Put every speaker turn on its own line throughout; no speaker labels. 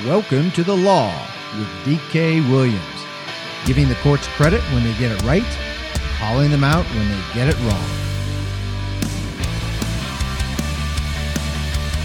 Welcome to the law with DK Williams, giving the courts credit when they get it right, calling them out when they get it wrong.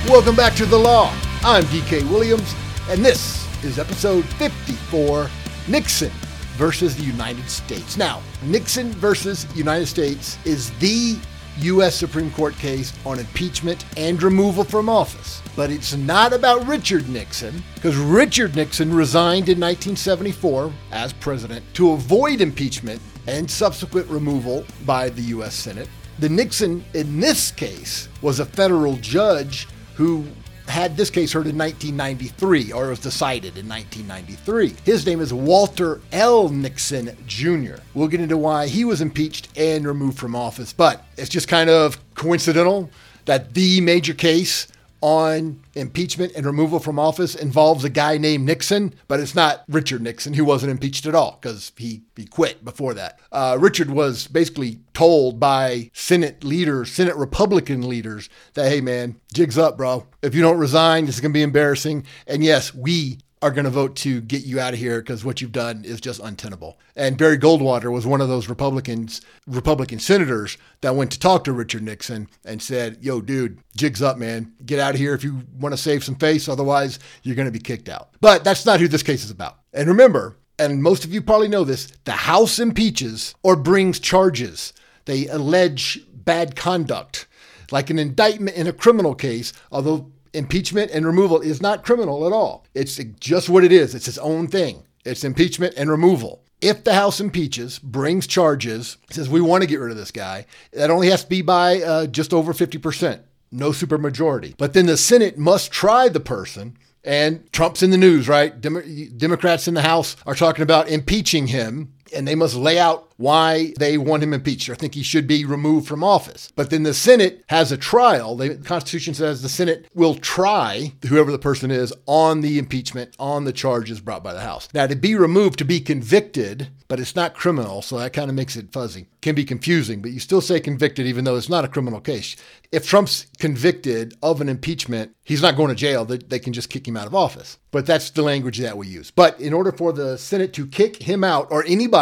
Welcome back to the law. I'm DK Williams, and this is episode 54 Nixon versus the United States. Now, Nixon versus United States is the U.S. Supreme Court case on impeachment and removal from office. But it's not about Richard Nixon, because Richard Nixon resigned in 1974 as president to avoid impeachment and subsequent removal by the U.S. Senate. The Nixon in this case was a federal judge who had this case heard in 1993, or was decided in 1993. His name is Walter L. Nixon Jr. We'll get into why he was impeached and removed from office, but it's just kind of coincidental that the major case on impeachment and removal from office involves a guy named Nixon, but it's not Richard Nixon, who wasn't impeached at all because he, he quit before that. Uh, Richard was basically told by Senate leaders, Senate Republican leaders, that, hey, man, jigs up, bro. If you don't resign, this is going to be embarrassing. And yes, we are going to vote to get you out of here because what you've done is just untenable. And Barry Goldwater was one of those Republicans, Republican senators that went to talk to Richard Nixon and said, "Yo, dude, jigs up, man. Get out of here if you want to save some face. Otherwise, you're going to be kicked out." But that's not who this case is about. And remember, and most of you probably know this, the House impeaches or brings charges. They allege bad conduct, like an indictment in a criminal case, although impeachment and removal is not criminal at all. It's just what it is. It's its own thing. It's impeachment and removal. If the House impeaches, brings charges, says we want to get rid of this guy, that only has to be by uh, just over 50%, no supermajority. But then the Senate must try the person and Trump's in the news, right? Dem- Democrats in the House are talking about impeaching him and they must lay out why they want him impeached or think he should be removed from office. But then the Senate has a trial. The Constitution says the Senate will try whoever the person is on the impeachment, on the charges brought by the House. Now, to be removed, to be convicted, but it's not criminal, so that kind of makes it fuzzy. Can be confusing, but you still say convicted even though it's not a criminal case. If Trump's convicted of an impeachment, he's not going to jail. They can just kick him out of office. But that's the language that we use. But in order for the Senate to kick him out or anybody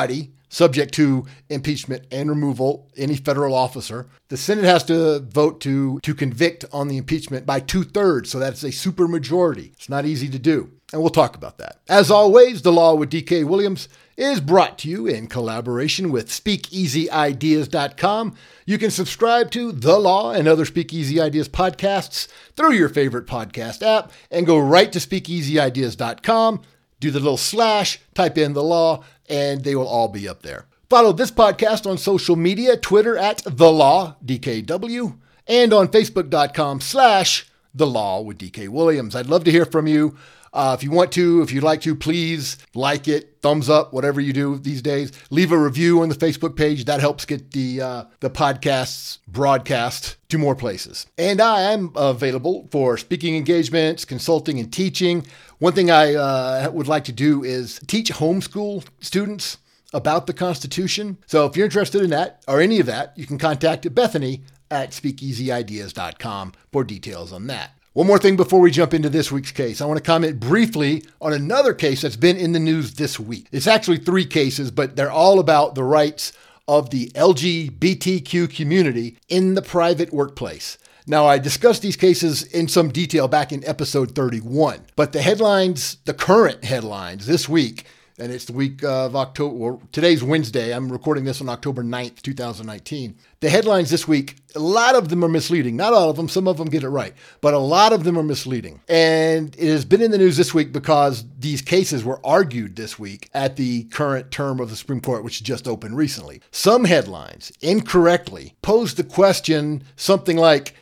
subject to impeachment and removal, any federal officer. The Senate has to vote to, to convict on the impeachment by two thirds, so that's a supermajority. It's not easy to do. And we'll talk about that. As always, The Law with DK Williams is brought to you in collaboration with SpeakEasyIdeas.com. You can subscribe to The Law and other Speakeasy Ideas podcasts through your favorite podcast app and go right to SpeakEasyIdeas.com, do the little slash, type in The Law, and they will all be up there. Follow this podcast on social media, Twitter at The Law, DKW, and on Facebook.com slash The Law with DK Williams. I'd love to hear from you. Uh, if you want to, if you'd like to, please like it, thumbs up, whatever you do these days. Leave a review on the Facebook page. That helps get the uh, the podcasts broadcast to more places. And I am available for speaking engagements, consulting, and teaching. One thing I uh, would like to do is teach homeschool students about the Constitution. So if you're interested in that or any of that, you can contact Bethany at speakeasyideas.com for details on that. One more thing before we jump into this week's case. I want to comment briefly on another case that's been in the news this week. It's actually three cases, but they're all about the rights of the LGBTQ community in the private workplace. Now, I discussed these cases in some detail back in episode 31, but the headlines, the current headlines this week, and it's the week of October. Well, today's Wednesday. I'm recording this on October 9th, 2019. The headlines this week, a lot of them are misleading. Not all of them, some of them get it right, but a lot of them are misleading. And it has been in the news this week because these cases were argued this week at the current term of the Supreme Court, which just opened recently. Some headlines incorrectly posed the question something like,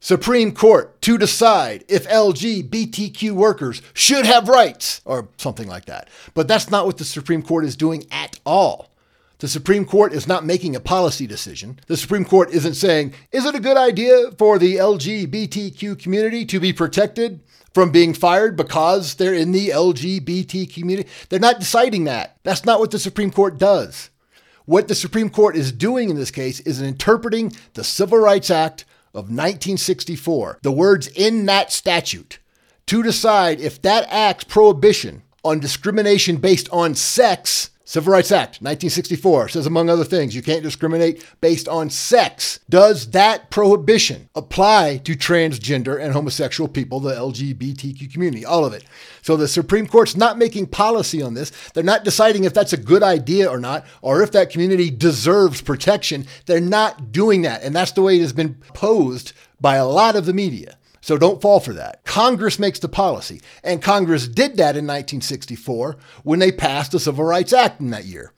Supreme Court to decide if LGBTQ workers should have rights or something like that. But that's not what the Supreme Court is doing at all. The Supreme Court is not making a policy decision. The Supreme Court isn't saying, is it a good idea for the LGBTQ community to be protected from being fired because they're in the LGBT community? They're not deciding that. That's not what the Supreme Court does. What the Supreme Court is doing in this case is interpreting the Civil Rights Act of 1964, the words in that statute, to decide if that act's prohibition on discrimination based on sex Civil Rights Act, 1964, says, among other things, you can't discriminate based on sex. Does that prohibition apply to transgender and homosexual people, the LGBTQ community, all of it? So the Supreme Court's not making policy on this. They're not deciding if that's a good idea or not, or if that community deserves protection. They're not doing that. And that's the way it has been posed by a lot of the media. So don't fall for that. Congress makes the policy. And Congress did that in 1964 when they passed the Civil Rights Act in that year.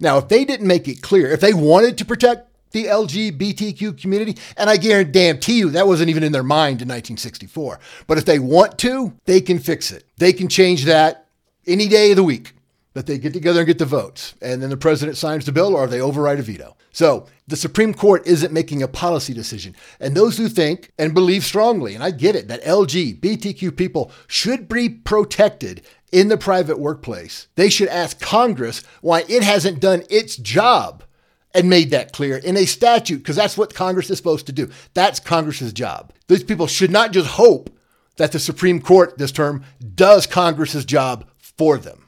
Now, if they didn't make it clear, if they wanted to protect the LGBTQ community, and I guarantee you that wasn't even in their mind in 1964. But if they want to, they can fix it. They can change that any day of the week that they get together and get the votes. And then the president signs the bill or they override a veto. So the Supreme Court isn't making a policy decision. And those who think and believe strongly, and I get it, that LGBTQ people should be protected in the private workplace, they should ask Congress why it hasn't done its job and made that clear in a statute, because that's what Congress is supposed to do. That's Congress's job. These people should not just hope that the Supreme Court this term does Congress's job for them.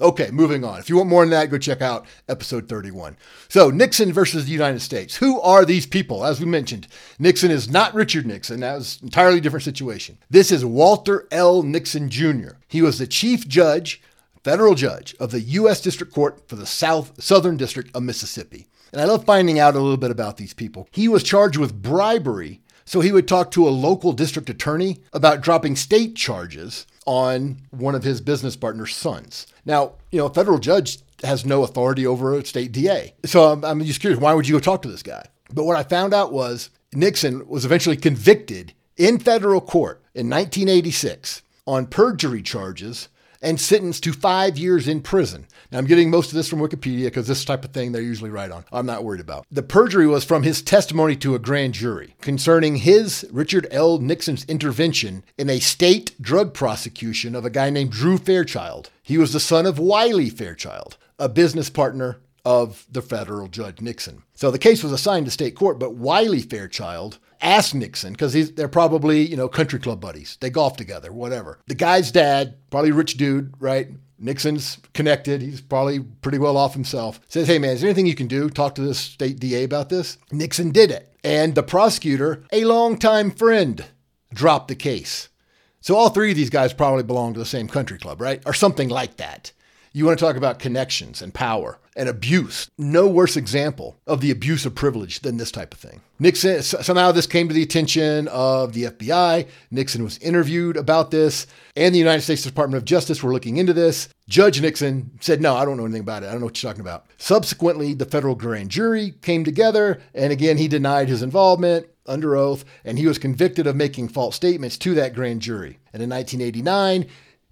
Okay, moving on. If you want more than that, go check out episode 31. So, Nixon versus the United States. Who are these people? As we mentioned, Nixon is not Richard Nixon. That was an entirely different situation. This is Walter L. Nixon Jr. He was the chief judge, federal judge of the U.S. District Court for the South Southern District of Mississippi. And I love finding out a little bit about these people. He was charged with bribery so he would talk to a local district attorney about dropping state charges on one of his business partner's sons. Now, you know, a federal judge has no authority over a state DA. So I'm, I'm just curious, why would you go talk to this guy? But what I found out was Nixon was eventually convicted in federal court in 1986 on perjury charges and sentenced to five years in prison. Now, I'm getting most of this from Wikipedia because this type of thing they're usually right on. I'm not worried about. The perjury was from his testimony to a grand jury concerning his, Richard L. Nixon's intervention in a state drug prosecution of a guy named Drew Fairchild. He was the son of Wiley Fairchild, a business partner of the federal judge Nixon. So the case was assigned to state court, but Wiley Fairchild asked Nixon because they're probably you know country club buddies. They golf together, whatever. The guy's dad, probably rich dude, right? Nixon's connected. He's probably pretty well off himself. Says, hey man, is there anything you can do? Talk to the state DA about this. Nixon did it, and the prosecutor, a longtime friend, dropped the case. So all three of these guys probably belong to the same country club, right? Or something like that. You want to talk about connections and power and abuse. No worse example of the abuse of privilege than this type of thing. Nixon, somehow this came to the attention of the FBI. Nixon was interviewed about this, and the United States Department of Justice were looking into this. Judge Nixon said, No, I don't know anything about it. I don't know what you're talking about. Subsequently, the federal grand jury came together, and again, he denied his involvement under oath, and he was convicted of making false statements to that grand jury. And in 1989,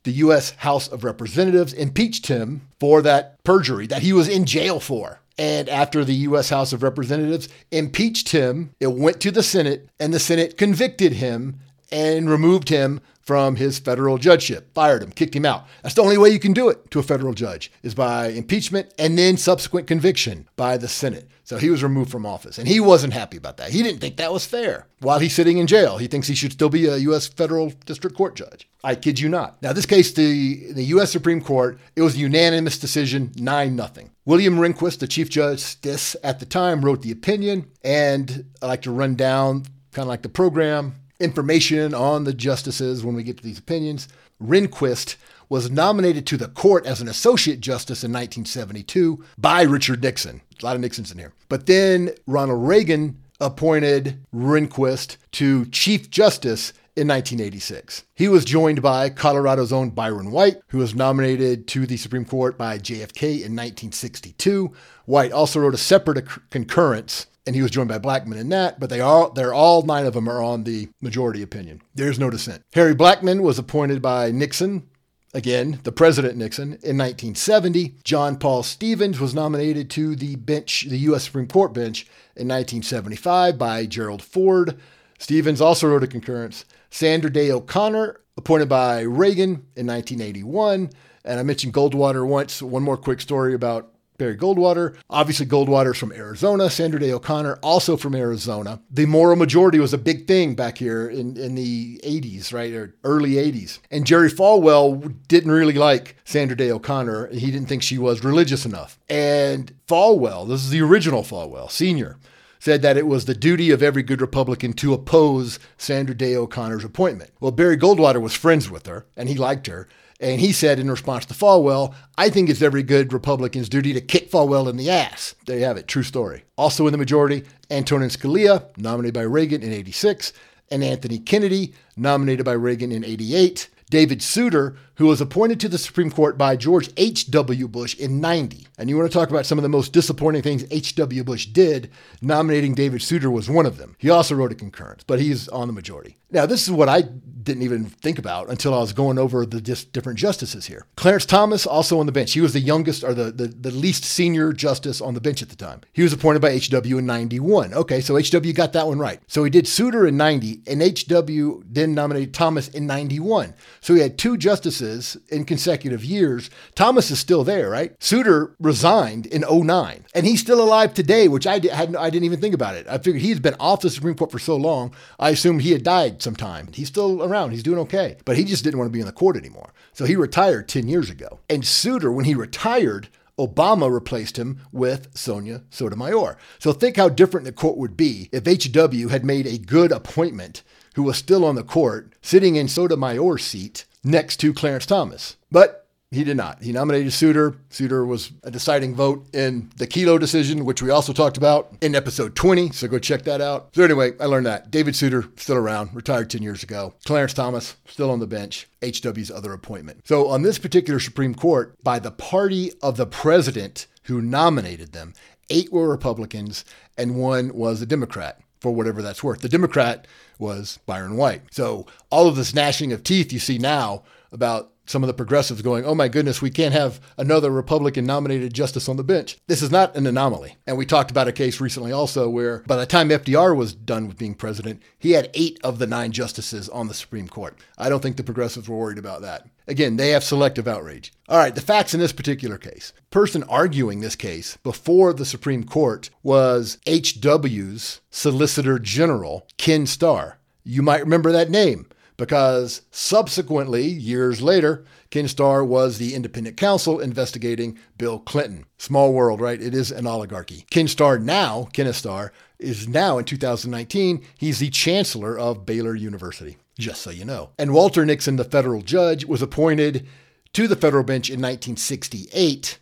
the U.S. House of Representatives impeached him for that perjury that he was in jail for. And after the U.S. House of Representatives impeached him, it went to the Senate, and the Senate convicted him and removed him from his federal judgeship, fired him, kicked him out. That's the only way you can do it to a federal judge is by impeachment and then subsequent conviction by the Senate. So he was removed from office and he wasn't happy about that. He didn't think that was fair. While he's sitting in jail, he thinks he should still be a U.S. federal district court judge. I kid you not. Now, this case, the, the U.S. Supreme Court, it was a unanimous decision, 9 nothing. William Rehnquist, the Chief Justice at the time, wrote the opinion. And I like to run down kind of like the program information on the justices when we get to these opinions. Rehnquist was nominated to the court as an associate justice in 1972 by Richard Nixon. A lot of Nixons in here. But then Ronald Reagan appointed Rehnquist to Chief Justice in 1986. He was joined by Colorado's own Byron White, who was nominated to the Supreme Court by JFK in 1962. White also wrote a separate concurrence and he was joined by Blackmun in that, but they are they're all nine of them are on the majority opinion. There's no dissent. Harry Blackmun was appointed by Nixon, again, the President Nixon, in 1970. John Paul Stevens was nominated to the bench, the U.S. Supreme Court bench, in 1975 by Gerald Ford. Stevens also wrote a concurrence. Sandra Day O'Connor, appointed by Reagan in 1981. And I mentioned Goldwater once. One more quick story about Barry Goldwater. Obviously, Goldwater's from Arizona. Sandra Day O'Connor, also from Arizona. The moral majority was a big thing back here in, in the 80s, right? Or early 80s. And Jerry Falwell didn't really like Sandra Day O'Connor. He didn't think she was religious enough. And Falwell, this is the original Falwell, senior, said that it was the duty of every good Republican to oppose Sandra Day O'Connor's appointment. Well, Barry Goldwater was friends with her and he liked her. And he said in response to Falwell, I think it's every good Republican's duty to kick Falwell in the ass. There you have it, true story. Also in the majority, Antonin Scalia, nominated by Reagan in 86, and Anthony Kennedy, nominated by Reagan in 88. David Souter, who was appointed to the Supreme Court by George H.W. Bush in 90. And you want to talk about some of the most disappointing things H.W. Bush did, nominating David Souter was one of them. He also wrote a concurrence, but he's on the majority. Now, this is what I didn't even think about until I was going over the different justices here. Clarence Thomas, also on the bench. He was the youngest or the, the, the least senior justice on the bench at the time. He was appointed by HW in 91. Okay, so HW got that one right. So he did Souter in 90, and HW then nominated Thomas in 91. So he had two justices in consecutive years. Thomas is still there, right? Souter resigned in 09, and he's still alive today, which I, had, I didn't even think about it. I figured he's been off the Supreme Court for so long, I assumed he had died sometime. He's still around, he's doing okay, but he just didn't want to be in the court anymore. So he retired 10 years ago. And Souter, when he retired, Obama replaced him with Sonia Sotomayor. So think how different the court would be if HW had made a good appointment who was still on the court, sitting in Sotomayor's seat next to Clarence Thomas. But he did not. He nominated Souter. Souter was a deciding vote in the Kelo decision, which we also talked about in episode 20. So go check that out. So, anyway, I learned that. David Souter, still around, retired 10 years ago. Clarence Thomas, still on the bench. HW's other appointment. So, on this particular Supreme Court, by the party of the president who nominated them, eight were Republicans and one was a Democrat for whatever that's worth. The Democrat was Byron White. So all of this gnashing of teeth you see now about some of the progressives going, oh my goodness, we can't have another Republican nominated justice on the bench. This is not an anomaly. And we talked about a case recently also where by the time FDR was done with being president, he had eight of the nine justices on the Supreme Court. I don't think the progressives were worried about that. Again, they have selective outrage. All right, the facts in this particular case. Person arguing this case before the Supreme Court was H.W.'s Solicitor General, Ken Starr. You might remember that name because subsequently, years later, Ken Starr was the independent counsel investigating Bill Clinton. Small world, right? It is an oligarchy. Ken Starr now, Kenneth Starr, is now in 2019, he's the chancellor of Baylor University just so you know. And Walter Nixon, the federal judge, was appointed to the federal bench in 1968.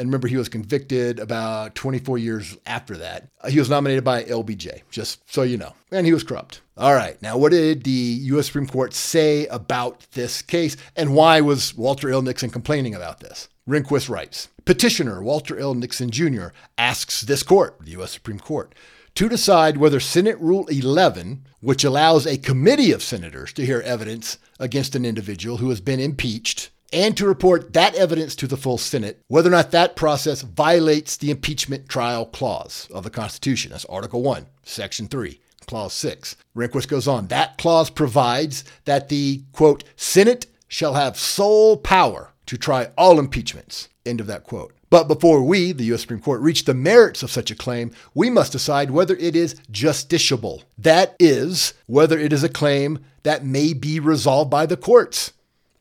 And remember, he was convicted about 24 years after that. He was nominated by LBJ, just so you know. And he was corrupt. All right. Now, what did the U.S. Supreme Court say about this case? And why was Walter L. Nixon complaining about this? Rehnquist writes Petitioner Walter L. Nixon Jr. asks this court, the U.S. Supreme Court, to decide whether Senate Rule 11, which allows a committee of senators to hear evidence against an individual who has been impeached, and to report that evidence to the full Senate, whether or not that process violates the impeachment trial clause of the Constitution. That's Article 1, Section 3. Clause 6. Rehnquist goes on. That clause provides that the, quote, Senate shall have sole power to try all impeachments. End of that quote. But before we, the U.S. Supreme Court, reach the merits of such a claim, we must decide whether it is justiciable. That is, whether it is a claim that may be resolved by the courts.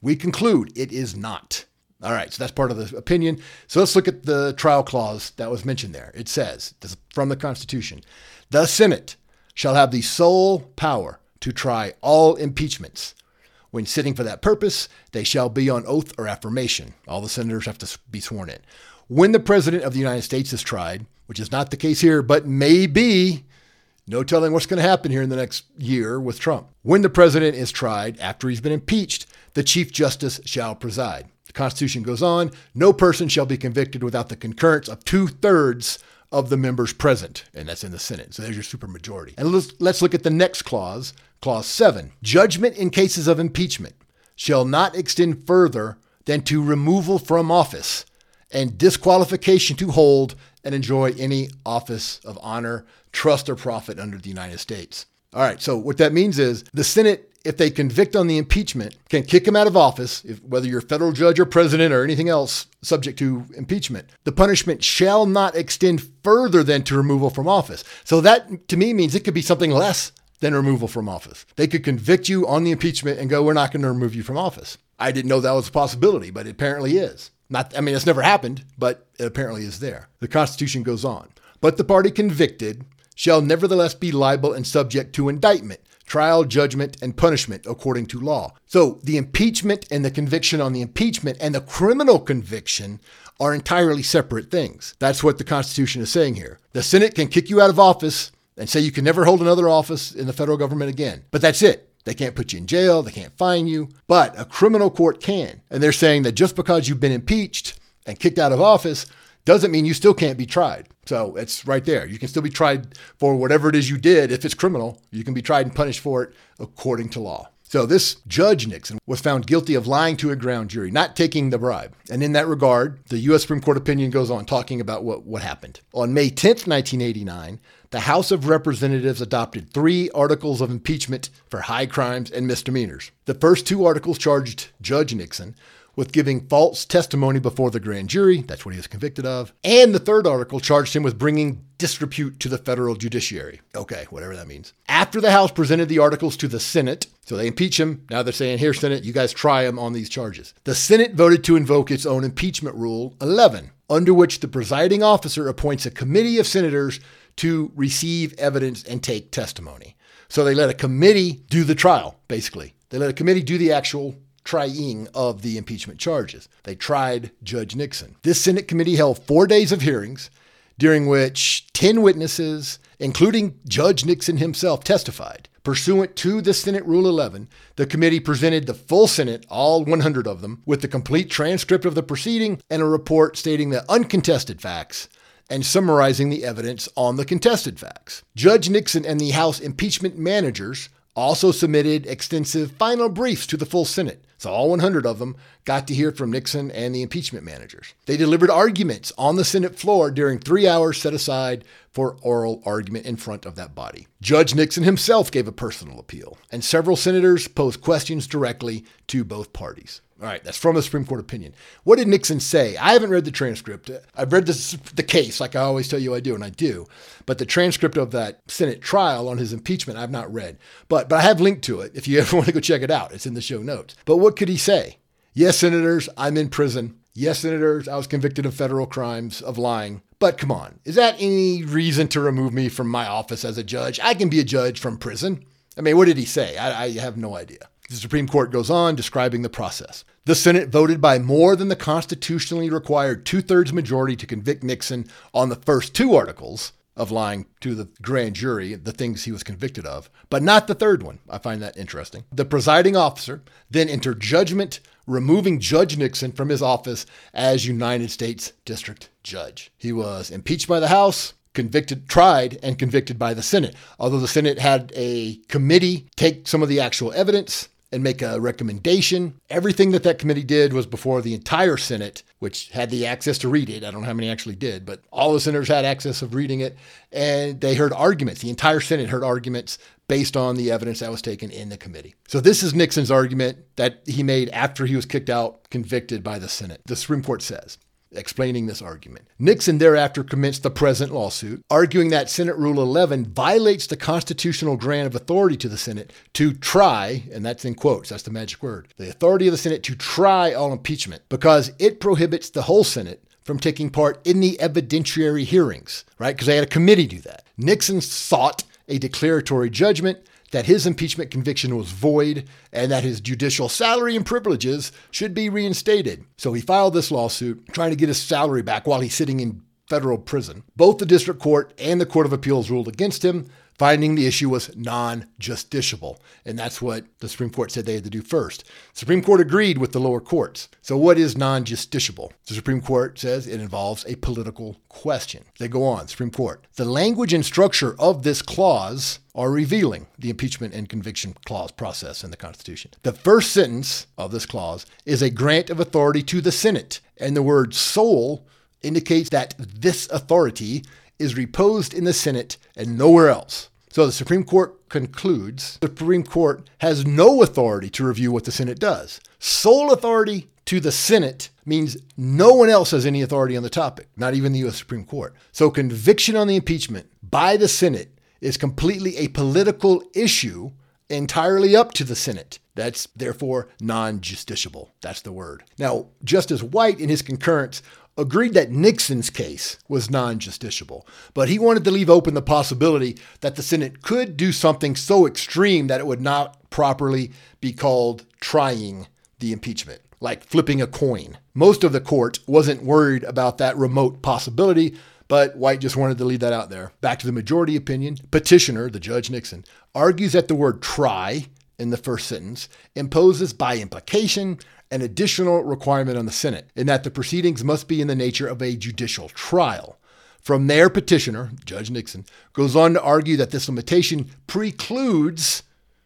We conclude it is not. All right, so that's part of the opinion. So let's look at the trial clause that was mentioned there. It says, from the Constitution, the Senate shall have the sole power to try all impeachments when sitting for that purpose, they shall be on oath or affirmation. All the senators have to be sworn in. When the President of the United States is tried, which is not the case here, but may be, no telling what's going to happen here in the next year with Trump. When the President is tried after he's been impeached, the Chief Justice shall preside. The Constitution goes on no person shall be convicted without the concurrence of two thirds of the members present, and that's in the Senate. So there's your supermajority. And let's, let's look at the next clause, Clause 7. Judgment in cases of impeachment shall not extend further than to removal from office and disqualification to hold and enjoy any office of honor, trust, or profit under the United States. All right, so what that means is the Senate if they convict on the impeachment, can kick him out of office, if, whether you're a federal judge or president or anything else subject to impeachment. The punishment shall not extend further than to removal from office. So that to me means it could be something less than removal from office. They could convict you on the impeachment and go, we're not going to remove you from office. I didn't know that was a possibility, but it apparently is. Not, I mean, it's never happened, but it apparently is there. The Constitution goes on. But the party convicted shall nevertheless be liable and subject to indictment, trial, judgment, and punishment according to law. So the impeachment and the conviction on the impeachment and the criminal conviction are entirely separate things. That's what the Constitution is saying here. The Senate can kick you out of office and say you can never hold another office in the federal government again. But that's it. They can't put you in jail, they can't fine you, but a criminal court can. And they're saying that just because you've been impeached and kicked out of office doesn't mean you still can't be tried. So it's right there. You can still be tried for whatever it is you did. If it's criminal, you can be tried and punished for it according to law. So this Judge Nixon was found guilty of lying to a grand jury, not taking the bribe. And in that regard, the U.S. Supreme Court opinion goes on talking about what, what happened. On May 10th, 1989, the House of Representatives adopted three articles of impeachment for high crimes and misdemeanors. The first two articles charged Judge Nixon with giving false testimony before the grand jury. That's what he was convicted of. And the third article charged him with bringing disrepute to the federal judiciary. Okay, whatever that means. After the House presented the articles to the Senate, so they impeach him. Now they're saying, here, Senate, you guys try him on these charges. The Senate voted to invoke its own impeachment rule 11, under which the presiding officer appoints a committee of senators to receive evidence and take testimony. So they let a committee do the trial, basically. They let a committee do the actual trying of the impeachment charges. They tried Judge Nixon. This Senate committee held four days of hearings, during which 10 witnesses, including Judge Nixon himself, testified. Pursuant to the Senate Rule 11, the committee presented the full Senate, all 100 of them, with the complete transcript of the proceeding and a report stating the uncontested facts and summarizing the evidence on the contested facts. Judge Nixon and the House impeachment managers also submitted extensive final briefs to the full Senate. So all 100 of them got to hear from Nixon and the impeachment managers. They delivered arguments on the Senate floor during three hours set aside for oral argument in front of that body. Judge Nixon himself gave a personal appeal, and several senators posed questions directly to both parties. All right, that's from the Supreme Court opinion. What did Nixon say? I haven't read the transcript. I've read the, the case, like I always tell you I do, and I do. But the transcript of that Senate trial on his impeachment, I've not read. But but I have linked to it if you ever want to go check it out. It's in the show notes. But what could he say? Yes, senators, I'm in prison. Yes, senators, I was convicted of federal crimes of lying. But come on, is that any reason to remove me from my office as a judge? I can be a judge from prison. I mean, what did he say? I, I have no idea. The Supreme Court goes on describing the process. The Senate voted by more than the constitutionally required two thirds majority to convict Nixon on the first two articles of lying to the grand jury, the things he was convicted of, but not the third one. I find that interesting. The presiding officer then entered judgment, removing Judge Nixon from his office as United States District Judge. He was impeached by the House, convicted, tried, and convicted by the Senate. Although the Senate had a committee take some of the actual evidence, and make a recommendation. Everything that that committee did was before the entire Senate, which had the access to read it. I don't know how many actually did, but all the senators had access of reading it. And they heard arguments. The entire Senate heard arguments based on the evidence that was taken in the committee. So this is Nixon's argument that he made after he was kicked out, convicted by the Senate. The Supreme Court says explaining this argument. Nixon thereafter commenced the present lawsuit, arguing that Senate Rule 11 violates the constitutional grant of authority to the Senate to try, and that's in quotes, that's the magic word, the authority of the Senate to try all impeachment because it prohibits the whole Senate from taking part in the evidentiary hearings, right? Because they had a committee do that. Nixon sought a declaratory judgment that his impeachment conviction was void and that his judicial salary and privileges should be reinstated. So he filed this lawsuit trying to get his salary back while he's sitting in federal prison. Both the district court and the court of appeals ruled against him, finding the issue was non justiciable. And that's what the Supreme Court said they had to do first. The Supreme Court agreed with the lower courts. So, what is non justiciable? The Supreme Court says it involves a political question. They go on, Supreme Court. The language and structure of this clause are revealing the impeachment and conviction clause process in the Constitution. The first sentence of this clause is a grant of authority to the Senate, and the word sole indicates that this authority is reposed in the Senate and nowhere else. So the Supreme Court concludes the Supreme Court has no authority to review what the Senate does. Sole authority to the Senate means no one else has any authority on the topic, not even the U.S. Supreme Court. So conviction on the impeachment by the Senate is completely a political issue entirely up to the Senate. That's therefore non justiciable. That's the word. Now, Justice White, in his concurrence, agreed that Nixon's case was non justiciable, but he wanted to leave open the possibility that the Senate could do something so extreme that it would not properly be called trying the impeachment, like flipping a coin. Most of the court wasn't worried about that remote possibility, but White just wanted to leave that out there. Back to the majority opinion. Petitioner, the Judge Nixon, argues that the word try in the first sentence imposes by implication an additional requirement on the Senate in that the proceedings must be in the nature of a judicial trial. From there, petitioner, Judge Nixon, goes on to argue that this limitation precludes,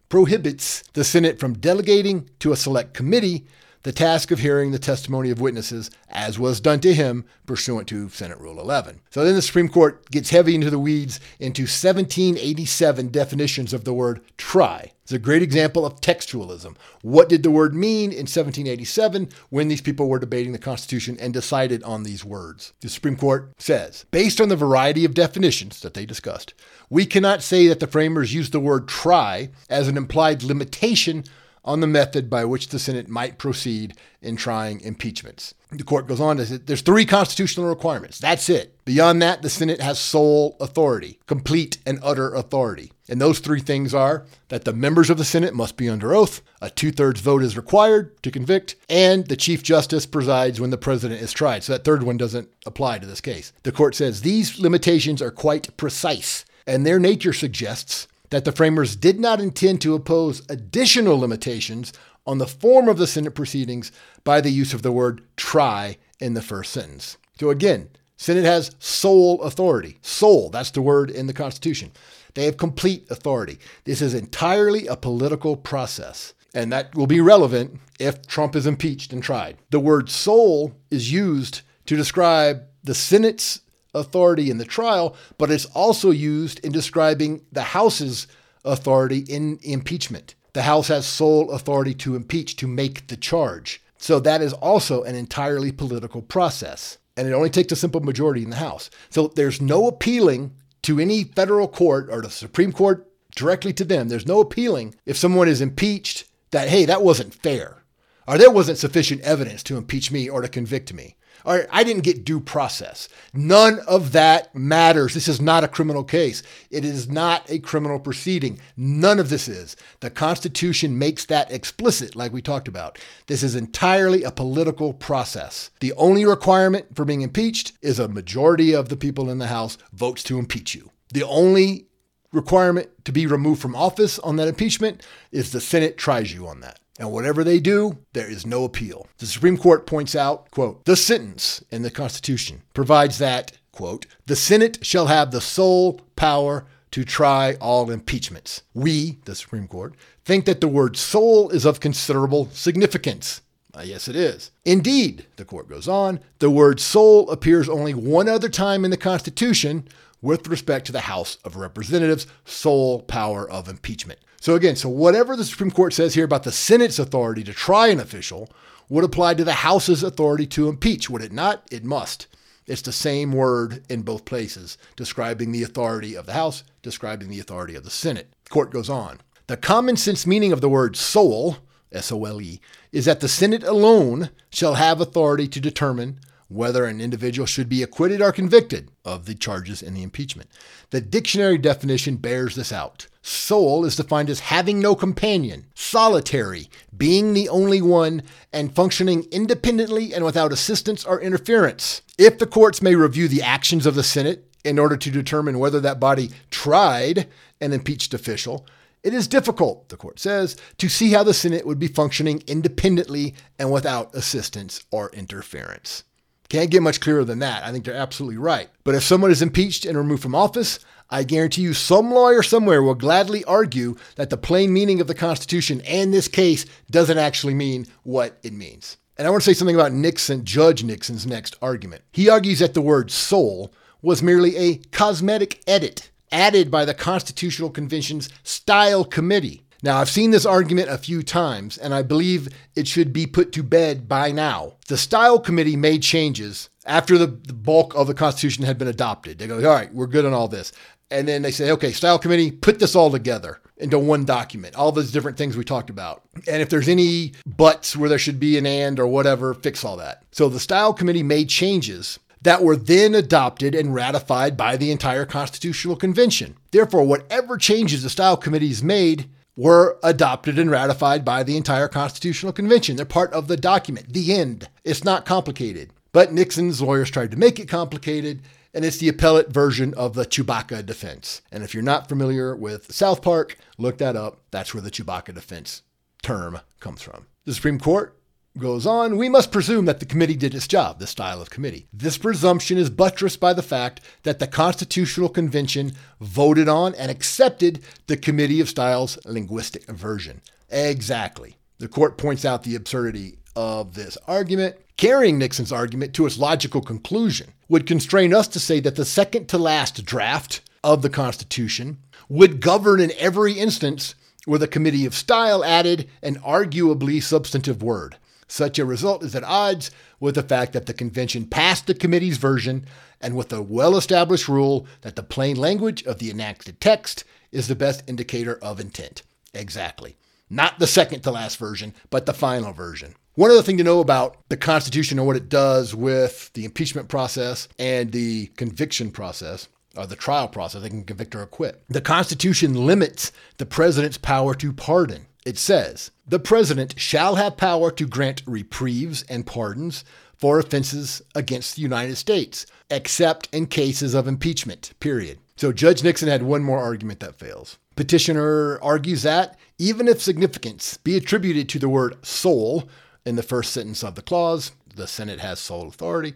prohibits the Senate from delegating to a select committee the task of hearing the testimony of witnesses, as was done to him pursuant to Senate Rule 11. So then the Supreme Court gets heavy into the weeds into 1787 definitions of the word try. It's a great example of textualism. What did the word mean in 1787 when these people were debating the Constitution and decided on these words? The Supreme Court says, based on the variety of definitions that they discussed, we cannot say that the framers used the word try as an implied limitation on the method by which the Senate might proceed in trying impeachments. The court goes on to say there's three constitutional requirements. That's it. Beyond that, the Senate has sole authority, complete and utter authority. And those three things are that the members of the Senate must be under oath, a two thirds vote is required to convict, and the Chief Justice presides when the president is tried. So that third one doesn't apply to this case. The court says these limitations are quite precise, and their nature suggests that the framers did not intend to impose additional limitations on the form of the Senate proceedings by the use of the word try in the first sentence. So again, Senate has sole authority. Sole, that's the word in the Constitution. They have complete authority. This is entirely a political process. And that will be relevant if Trump is impeached and tried. The word sole is used to describe the Senate's authority in the trial, but it's also used in describing the House's authority in impeachment. The House has sole authority to impeach, to make the charge. So that is also an entirely political process. And it only takes a simple majority in the House. So there's no appealing to any federal court or the Supreme Court directly to them. There's no appealing if someone is impeached that, hey, that wasn't fair, or there wasn't sufficient evidence to impeach me or to convict me I didn't get due process. None of that matters. This is not a criminal case. It is not a criminal proceeding. None of this is. The Constitution makes that explicit, like we talked about. This is entirely a political process. The only requirement for being impeached is a majority of the people in the House votes to impeach you. The only requirement to be removed from office on that impeachment is the Senate tries you on that. And whatever they do, there is no appeal. The Supreme Court points out, quote, the sentence in the Constitution provides that, quote, the Senate shall have the sole power to try all impeachments. We, the Supreme Court, think that the word sole is of considerable significance. Uh, yes, it is. Indeed, the court goes on, the word sole appears only one other time in the Constitution with respect to the House of Representatives' sole power of impeachment. So again, so whatever the Supreme Court says here about the Senate's authority to try an official would apply to the House's authority to impeach, would it not? It must. It's the same word in both places, describing the authority of the House, describing the authority of the Senate. The court goes on. The common sense meaning of the word sole, S O L E, is that the Senate alone shall have authority to determine whether an individual should be acquitted or convicted of the charges in the impeachment. The dictionary definition bears this out. Sole is defined as having no companion, solitary, being the only one, and functioning independently and without assistance or interference. If the courts may review the actions of the Senate in order to determine whether that body tried an impeached official, it is difficult, the court says, to see how the Senate would be functioning independently and without assistance or interference. Can't get much clearer than that. I think they're absolutely right. But if someone is impeached and removed from office, I guarantee you some lawyer somewhere will gladly argue that the plain meaning of the Constitution and this case doesn't actually mean what it means. And I want to say something about Nixon, Judge Nixon's next argument. He argues that the word sole was merely a cosmetic edit added by the Constitutional Convention's Style Committee. Now, I've seen this argument a few times, and I believe it should be put to bed by now. The Style Committee made changes after the, the bulk of the Constitution had been adopted. They go, all right, we're good on all this. And then they say, okay, Style Committee, put this all together into one document, all those different things we talked about. And if there's any buts where there should be an and or whatever, fix all that. So the Style Committee made changes that were then adopted and ratified by the entire Constitutional Convention. Therefore, whatever changes the Style Committees made were adopted and ratified by the entire Constitutional Convention. They're part of the document. The end. It's not complicated. But Nixon's lawyers tried to make it complicated, and it's the appellate version of the Chewbacca defense. And if you're not familiar with South Park, look that up. That's where the Chewbacca defense term comes from. The Supreme Court goes on, we must presume that the committee did its job, the style of committee. This presumption is buttressed by the fact that the Constitutional Convention voted on and accepted the Committee of Styles linguistic version. Exactly. The court points out the absurdity of this argument, carrying Nixon's argument to its logical conclusion, would constrain us to say that the second to last draft of the Constitution would govern in every instance where the Committee of Style added an arguably substantive word. Such a result is at odds with the fact that the convention passed the committee's version and with the well established rule that the plain language of the enacted text is the best indicator of intent. Exactly. Not the second to last version, but the final version. One other thing to know about the Constitution and what it does with the impeachment process and the conviction process or the trial process, they can convict or acquit. The Constitution limits the president's power to pardon. It says, the president shall have power to grant reprieves and pardons for offenses against the United States, except in cases of impeachment, period. So Judge Nixon had one more argument that fails. Petitioner argues that even if significance be attributed to the word sole in the first sentence of the clause, the Senate has sole authority,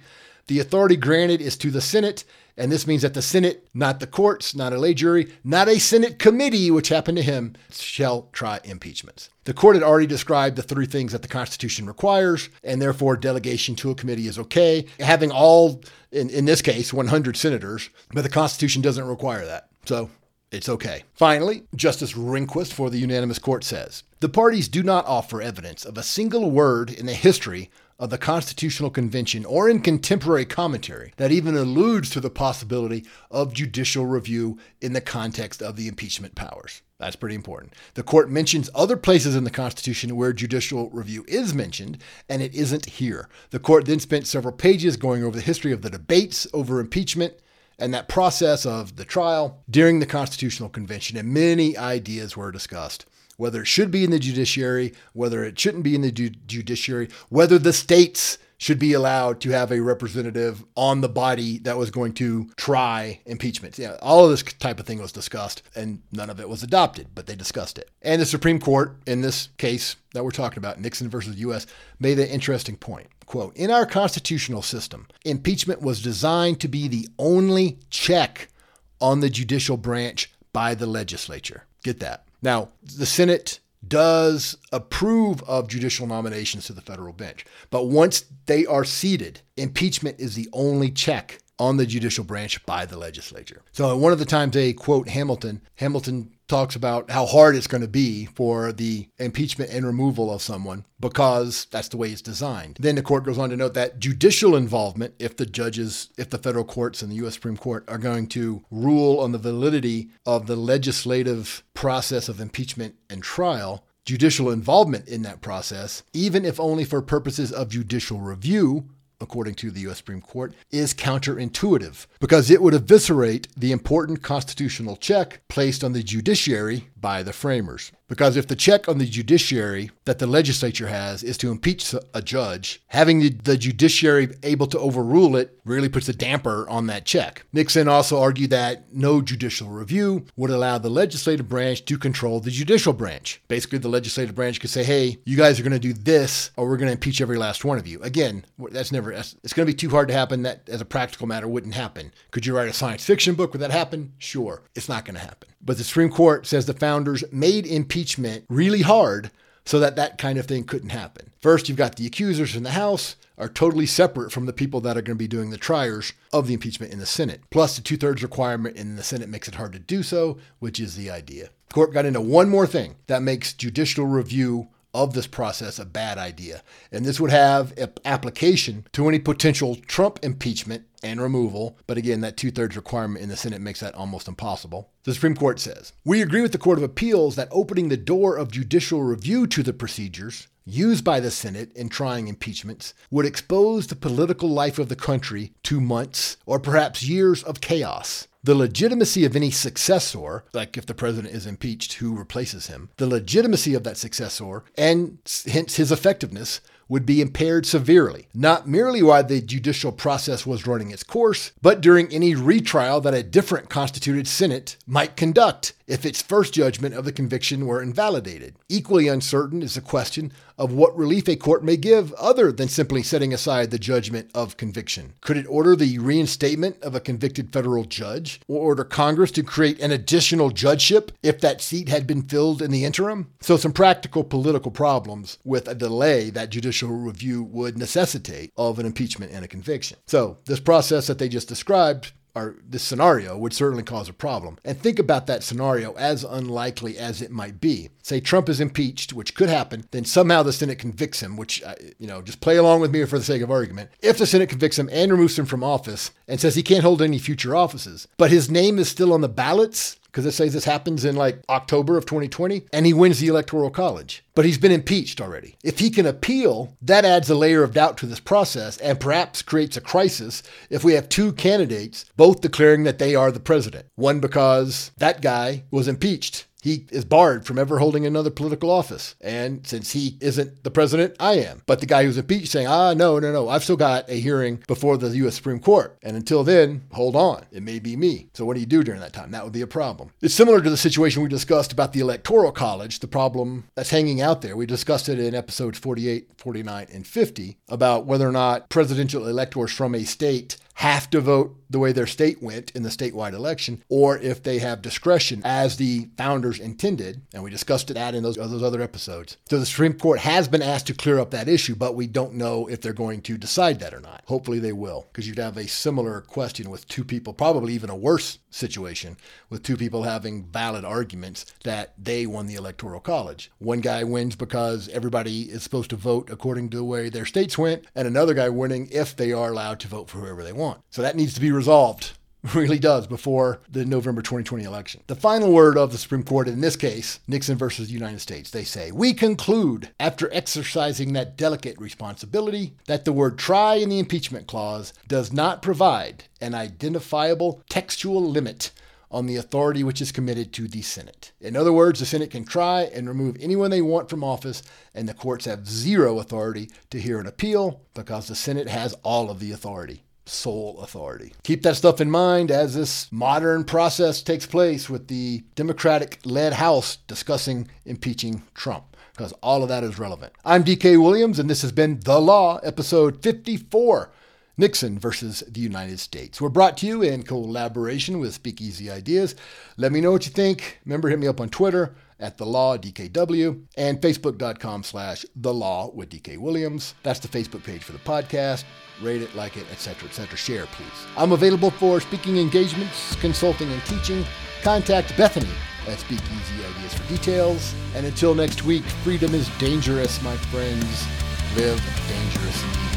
the authority granted is to the Senate and this means that the Senate, not the courts, not a lay jury, not a Senate committee, which happened to him, shall try impeachments. The court had already described the three things that the Constitution requires, and therefore delegation to a committee is okay. Having all, in, in this case, 100 senators, but the Constitution doesn't require that. So it's okay. Finally, Justice Rehnquist for the unanimous court says the parties do not offer evidence of a single word in the history of the Constitutional Convention or in contemporary commentary that even alludes to the possibility of judicial review in the context of the impeachment powers. That's pretty important. The court mentions other places in the Constitution where judicial review is mentioned, and it isn't here. The court then spent several pages going over the history of the debates over impeachment and that process of the trial during the Constitutional Convention, and many ideas were discussed whether it should be in the judiciary, whether it shouldn't be in the ju- judiciary, whether the states should be allowed to have a representative on the body that was going to try impeachment. Yeah, all of this type of thing was discussed, and none of it was adopted, but they discussed it. And the Supreme Court, in this case that we're talking about, Nixon versus the U.S., made an interesting point. Quote, in our constitutional system, impeachment was designed to be the only check on the judicial branch by the legislature. Get that. Now, the Senate does approve of judicial nominations to the federal bench, but once they are seated, impeachment is the only check on the judicial branch by the legislature. So, one of the times they quote Hamilton, Hamilton talks about how hard it's going to be for the impeachment and removal of someone because that's the way it's designed. Then the court goes on to note that judicial involvement, if the judges, if the federal courts and the U.S. Supreme Court are going to rule on the validity of the legislative process of impeachment and trial, judicial involvement in that process, even if only for purposes of judicial review, according to the U.S. Supreme Court, is counterintuitive because it would eviscerate the important constitutional check placed on the judiciary by the framers. Because if the check on the judiciary that the legislature has is to impeach a judge, having the, judiciary able to overrule it really puts a damper on that check. Nixon also argued that no judicial review would allow the legislative branch to control the judicial branch. Basically, the legislative branch could say, hey, you guys are going to do this, or we're going to impeach every last one of you. Again, that's never, it's going to be too hard to happen. That, as a practical matter, wouldn't happen. Could you write a science fiction book? Would that happen? Sure. It's not going to happen. But the Supreme Court says the founders made impeachment really hard so that that kind of thing couldn't happen. First, you've got the accusers in the House are totally separate from the people that are going to be doing the triers of the impeachment in the Senate. Plus, the two thirds requirement in the Senate makes it hard to do so, which is the idea. Court got into one more thing that makes judicial review of this process a bad idea. And this would have application to any potential Trump impeachment and removal. But again, that two thirds requirement in the Senate makes that almost impossible. The Supreme Court says We agree with the Court of Appeals that opening the door of judicial review to the procedures used by the Senate in trying impeachments would expose the political life of the country to months or perhaps years of chaos. The legitimacy of any successor, like if the president is impeached, who replaces him, the legitimacy of that successor, and hence his effectiveness, would be impaired severely, not merely while the judicial process was running its course, but during any retrial that a different constituted Senate might conduct if its first judgment of the conviction were invalidated. Equally uncertain is the question of what relief a court may give other than simply setting aside the judgment of conviction. Could it order the reinstatement of a convicted federal judge or order Congress to create an additional judgeship if that seat had been filled in the interim? So, some practical political problems with a delay that judicial review would necessitate of an impeachment and a conviction. So, this process that they just described or this scenario would certainly cause a problem. And think about that scenario as unlikely as it might be. Say Trump is impeached, which could happen, then somehow the Senate convicts him, which, uh, you know, just play along with me for the sake of argument. If the Senate convicts him and removes him from office and says he can't hold any future offices, but his name is still on the ballots, because it says this happens in like October of 2020, and he wins the Electoral College. But he's been impeached already. If he can appeal, that adds a layer of doubt to this process and perhaps creates a crisis if we have two candidates both declaring that they are the president. One because that guy was impeached he is barred from ever holding another political office. And since he isn't the president, I am. But the guy who's impeached saying, ah, no, no, no, I've still got a hearing before the U.S. Supreme Court. And until then, hold on, it may be me. So what do you do during that time? That would be a problem. It's similar to the situation we discussed about the Electoral College, the problem that's hanging out there. We discussed it in episodes 48, 49, and 50 about whether or not presidential electors from a state have to vote the way their state went in the statewide election, or if they have discretion as the founders intended. And we discussed that in those, those other episodes. So the Supreme Court has been asked to clear up that issue, but we don't know if they're going to decide that or not. Hopefully they will, because you'd have a similar question with two people, probably even a worse situation, with two people having valid arguments that they won the Electoral College. One guy wins because everybody is supposed to vote according to the way their states went, and another guy winning if they are allowed to vote for whoever they want So that needs to be resolved really does before the November 2020 election. The final word of the Supreme Court in this case, Nixon versus the United States, they say, We conclude, after exercising that delicate responsibility, that the word try in the impeachment clause does not provide an identifiable textual limit on the authority which is committed to the Senate. In other words, the Senate can try and remove anyone they want from office, and the courts have zero authority to hear an appeal because the Senate has all of the authority sole authority. Keep that stuff in mind as this modern process takes place with the Democratic led House discussing impeaching Trump, because all of that is relevant. I'm DK Williams, and this has been The Law, episode 54. Nixon versus the United States. We're brought to you in collaboration with Speakeasy Ideas. Let me know what you think. Remember, hit me up on Twitter at the law DKW and facebook.com slash the law with DK Williams. That's the Facebook page for the podcast. Rate it, like it, etc., etc. Share, please. I'm available for speaking engagements, consulting, and teaching. Contact Bethany at Speakeasy Ideas for details. And until next week, freedom is dangerous, my friends. Live dangerously.